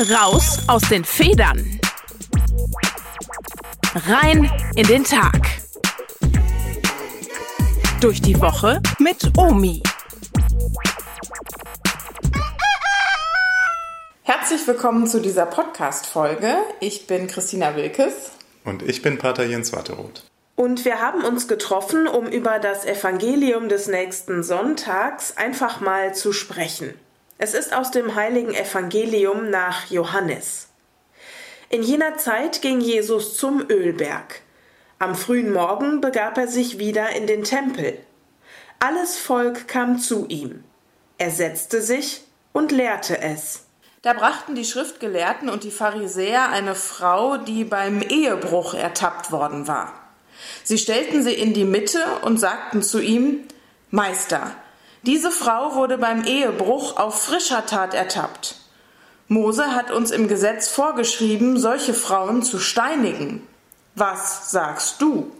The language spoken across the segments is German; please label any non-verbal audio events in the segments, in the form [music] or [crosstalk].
Raus aus den Federn. Rein in den Tag. Durch die Woche mit Omi. Herzlich willkommen zu dieser Podcast-Folge. Ich bin Christina Wilkes. Und ich bin Pater Jens Watteroth. Und wir haben uns getroffen, um über das Evangelium des nächsten Sonntags einfach mal zu sprechen. Es ist aus dem heiligen Evangelium nach Johannes. In jener Zeit ging Jesus zum Ölberg. Am frühen Morgen begab er sich wieder in den Tempel. Alles Volk kam zu ihm. Er setzte sich und lehrte es. Da brachten die Schriftgelehrten und die Pharisäer eine Frau, die beim Ehebruch ertappt worden war. Sie stellten sie in die Mitte und sagten zu ihm Meister, diese Frau wurde beim Ehebruch auf frischer Tat ertappt. Mose hat uns im Gesetz vorgeschrieben, solche Frauen zu steinigen. Was sagst du?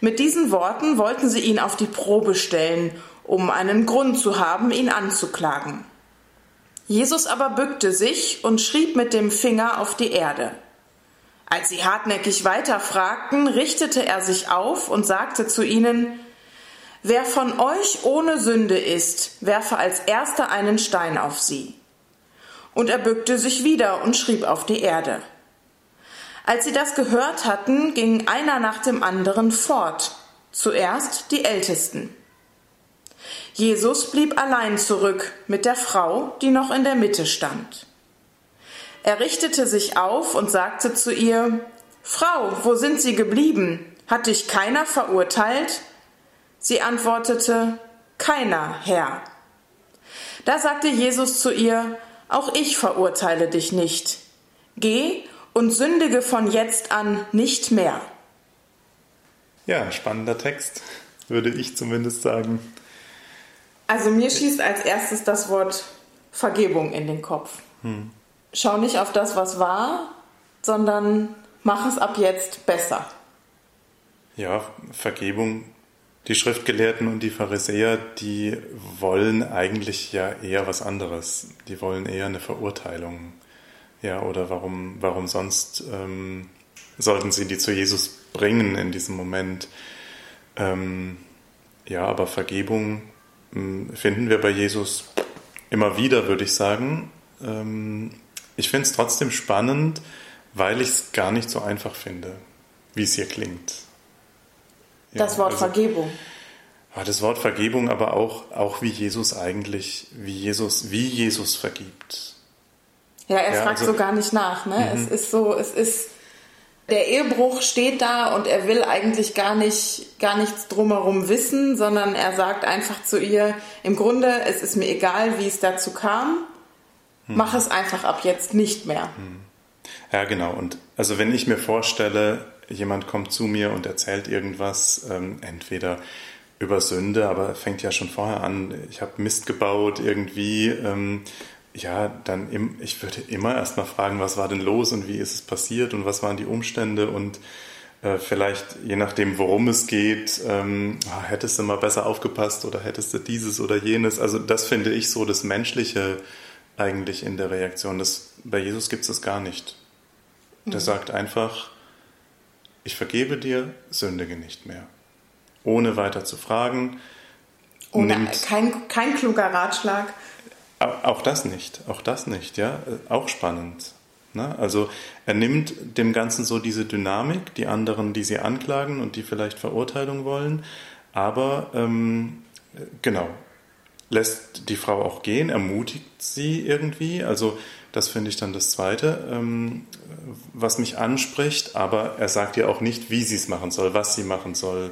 Mit diesen Worten wollten sie ihn auf die Probe stellen, um einen Grund zu haben, ihn anzuklagen. Jesus aber bückte sich und schrieb mit dem Finger auf die Erde. Als sie hartnäckig weiterfragten, richtete er sich auf und sagte zu ihnen, Wer von euch ohne Sünde ist, werfe als erster einen Stein auf sie. Und er bückte sich wieder und schrieb auf die Erde. Als sie das gehört hatten, ging einer nach dem anderen fort, zuerst die Ältesten. Jesus blieb allein zurück mit der Frau, die noch in der Mitte stand. Er richtete sich auf und sagte zu ihr, Frau, wo sind Sie geblieben? Hat dich keiner verurteilt? Sie antwortete, Keiner, Herr. Da sagte Jesus zu ihr, Auch ich verurteile dich nicht. Geh und sündige von jetzt an nicht mehr. Ja, spannender Text, würde ich zumindest sagen. Also mir schießt als erstes das Wort Vergebung in den Kopf. Hm. Schau nicht auf das, was war, sondern mach es ab jetzt besser. Ja, Vergebung die Schriftgelehrten und die Pharisäer, die wollen eigentlich ja eher was anderes. Die wollen eher eine Verurteilung. Ja, oder warum, warum sonst ähm, sollten sie die zu Jesus bringen in diesem Moment? Ähm, ja, aber Vergebung ähm, finden wir bei Jesus immer wieder, würde ich sagen. Ähm, ich finde es trotzdem spannend, weil ich es gar nicht so einfach finde, wie es hier klingt. Das Wort also, Vergebung. Das Wort Vergebung, aber auch, auch wie Jesus eigentlich, wie Jesus, wie Jesus vergibt. Ja, er ja, fragt also, so gar nicht nach. Ne? Es mhm. ist so, es ist, der Ehebruch steht da und er will eigentlich gar nicht, gar nichts drumherum wissen, sondern er sagt einfach zu ihr, im Grunde, es ist mir egal, wie es dazu kam, mhm. mach es einfach ab jetzt nicht mehr. Mhm. Ja, genau. Und also wenn ich mir vorstelle, jemand kommt zu mir und erzählt irgendwas, ähm, entweder über Sünde, aber fängt ja schon vorher an, ich habe Mist gebaut irgendwie, ähm, ja, dann im, ich würde immer erstmal fragen, was war denn los und wie ist es passiert und was waren die Umstände und äh, vielleicht je nachdem, worum es geht, ähm, ah, hättest du mal besser aufgepasst oder hättest du dieses oder jenes. Also das finde ich so das Menschliche eigentlich in der Reaktion. Das, bei Jesus gibt es das gar nicht. Der mhm. sagt einfach, ich vergebe dir, sündige nicht mehr. Ohne weiter zu fragen. Ohne, nimmt, kein, kein kluger Ratschlag. Auch das nicht, auch das nicht, ja. Auch spannend. Ne? Also er nimmt dem Ganzen so diese Dynamik, die anderen, die sie anklagen und die vielleicht Verurteilung wollen, aber ähm, genau, lässt die Frau auch gehen, ermutigt sie irgendwie. Also das finde ich dann das Zweite, ähm, was mich anspricht, aber er sagt ihr auch nicht, wie sie es machen soll, was sie machen soll.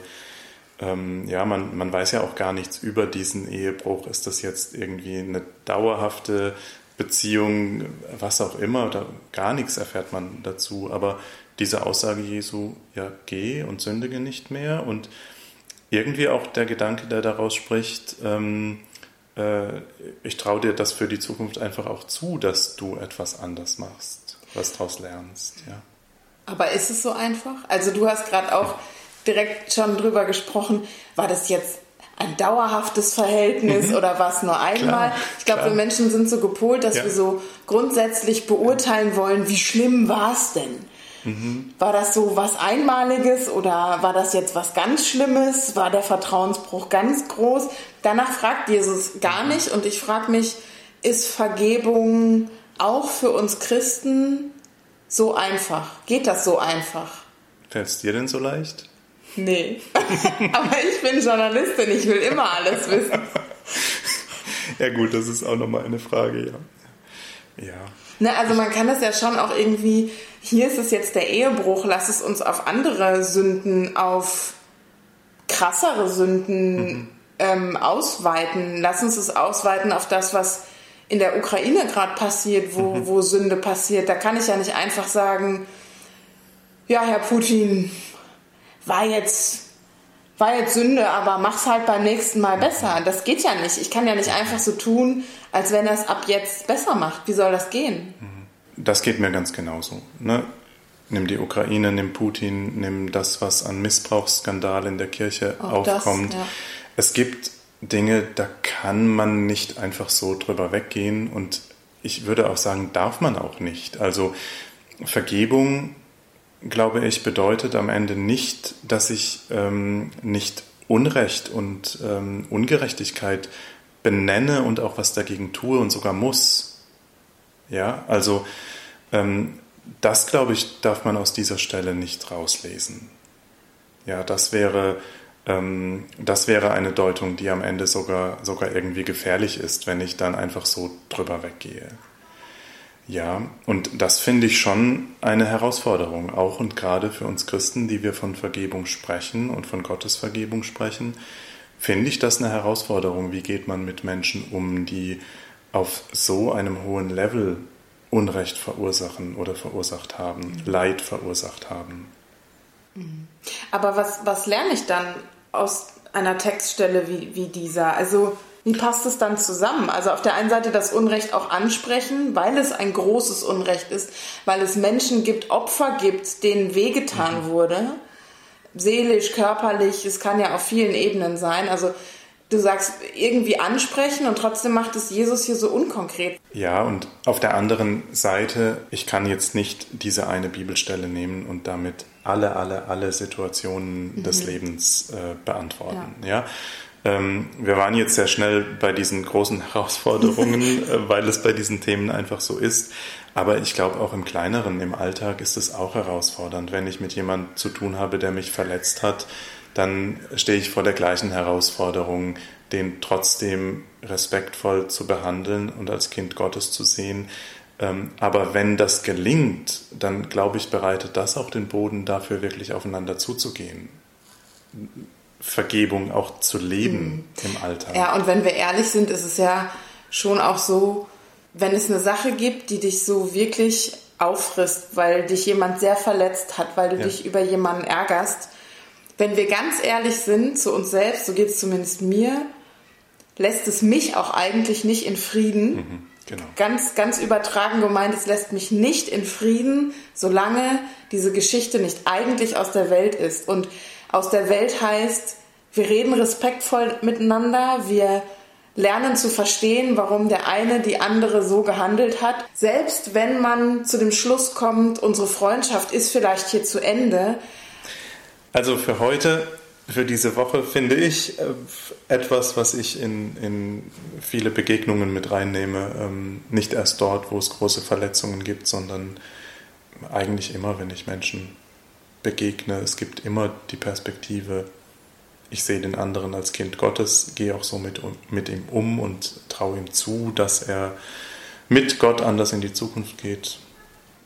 Ähm, ja, man, man weiß ja auch gar nichts über diesen Ehebruch. Ist das jetzt irgendwie eine dauerhafte Beziehung, was auch immer, oder gar nichts erfährt man dazu. Aber diese Aussage Jesu, ja, geh und sündige nicht mehr und irgendwie auch der Gedanke, der daraus spricht, ähm, äh, ich traue dir das für die Zukunft einfach auch zu, dass du etwas anders machst, was daraus lernst. Ja. Aber ist es so einfach? Also du hast gerade auch direkt schon drüber gesprochen, war das jetzt ein dauerhaftes Verhältnis mhm. oder was nur einmal. Klar, ich glaube, wir Menschen sind so gepolt, dass ja. wir so grundsätzlich beurteilen wollen, wie schlimm war es denn? Mhm. War das so was Einmaliges oder war das jetzt was ganz Schlimmes? War der Vertrauensbruch ganz groß? Danach fragt Jesus gar nicht und ich frage mich, ist Vergebung auch für uns Christen so einfach? Geht das so einfach? Fällt es dir denn so leicht? Nee. [laughs] Aber ich bin Journalistin, ich will immer alles wissen. [laughs] ja gut, das ist auch nochmal eine Frage, ja. Ja. Ne, also man kann das ja schon auch irgendwie, hier ist es jetzt der Ehebruch, lass es uns auf andere Sünden, auf krassere Sünden mhm. ähm, ausweiten. Lass uns es ausweiten auf das, was in der Ukraine gerade passiert, wo, mhm. wo Sünde passiert. Da kann ich ja nicht einfach sagen, ja, Herr Putin, war jetzt, war jetzt Sünde, aber mach's halt beim nächsten Mal besser. Das geht ja nicht. Ich kann ja nicht einfach so tun, als wenn er es ab jetzt besser macht. Wie soll das gehen? Das geht mir ganz genauso. Ne? Nimm die Ukraine, nimm Putin, nimm das, was an Missbrauchsskandal in der Kirche Auch aufkommt. Das, ja. Es gibt Dinge, da kann man nicht einfach so drüber weggehen und ich würde auch sagen, darf man auch nicht. Also Vergebung glaube ich, bedeutet am Ende nicht, dass ich ähm, nicht Unrecht und ähm, Ungerechtigkeit benenne und auch was dagegen tue und sogar muss. Ja, also ähm, das, glaube ich, darf man aus dieser Stelle nicht rauslesen. Ja, das wäre, ähm, das wäre eine Deutung, die am Ende sogar, sogar irgendwie gefährlich ist, wenn ich dann einfach so drüber weggehe. Ja, und das finde ich schon eine Herausforderung, auch und gerade für uns Christen, die wir von Vergebung sprechen und von Gottes Vergebung sprechen, finde ich das eine Herausforderung. Wie geht man mit Menschen um, die auf so einem hohen Level Unrecht verursachen oder verursacht haben, mhm. Leid verursacht haben? Mhm. Aber was, was lerne ich dann aus einer Textstelle wie, wie dieser? Also wie passt es dann zusammen? Also auf der einen Seite das Unrecht auch ansprechen, weil es ein großes Unrecht ist, weil es Menschen gibt, Opfer gibt, denen wehgetan mhm. wurde, seelisch, körperlich, es kann ja auf vielen Ebenen sein. Also du sagst irgendwie ansprechen und trotzdem macht es Jesus hier so unkonkret. Ja, und auf der anderen Seite, ich kann jetzt nicht diese eine Bibelstelle nehmen und damit alle, alle, alle Situationen mhm. des Lebens äh, beantworten. Ja. ja. Ähm, wir waren jetzt sehr schnell bei diesen großen [laughs] Herausforderungen, [laughs] äh, weil es bei diesen Themen einfach so ist. Aber ich glaube, auch im kleineren, im Alltag ist es auch herausfordernd. Wenn ich mit jemandem zu tun habe, der mich verletzt hat, dann stehe ich vor der gleichen Herausforderung, den trotzdem respektvoll zu behandeln und als Kind Gottes zu sehen. Ähm, aber wenn das gelingt, dann glaube ich, bereitet das auch den Boden dafür, wirklich aufeinander zuzugehen Vergebung auch zu leben mhm. im Alltag. Ja, und wenn wir ehrlich sind, ist es ja schon auch so, wenn es eine Sache gibt, die dich so wirklich auffrisst, weil dich jemand sehr verletzt hat, weil du ja. dich über jemanden ärgerst, wenn wir ganz ehrlich sind zu uns selbst, so geht es zumindest mir, lässt es mich auch eigentlich nicht in Frieden. Mhm, genau. Ganz, ganz übertragen gemeint, es lässt mich nicht in Frieden, solange diese Geschichte nicht eigentlich aus der Welt ist. Und aus der Welt heißt, wir reden respektvoll miteinander, wir lernen zu verstehen, warum der eine die andere so gehandelt hat. Selbst wenn man zu dem Schluss kommt, unsere Freundschaft ist vielleicht hier zu Ende. Also für heute, für diese Woche finde ich äh, etwas, was ich in, in viele Begegnungen mit reinnehme. Ähm, nicht erst dort, wo es große Verletzungen gibt, sondern eigentlich immer, wenn ich Menschen begegne. Es gibt immer die Perspektive, ich sehe den anderen als Kind Gottes, gehe auch so mit, mit ihm um und traue ihm zu, dass er mit Gott anders in die Zukunft geht.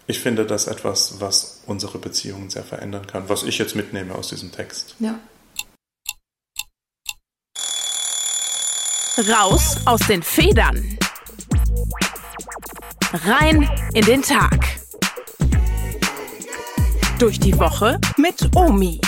Ich finde das etwas, was unsere Beziehungen sehr verändern kann, was ich jetzt mitnehme aus diesem Text. Ja. Raus aus den Federn. Rein in den Tag durch die Woche mit Omi.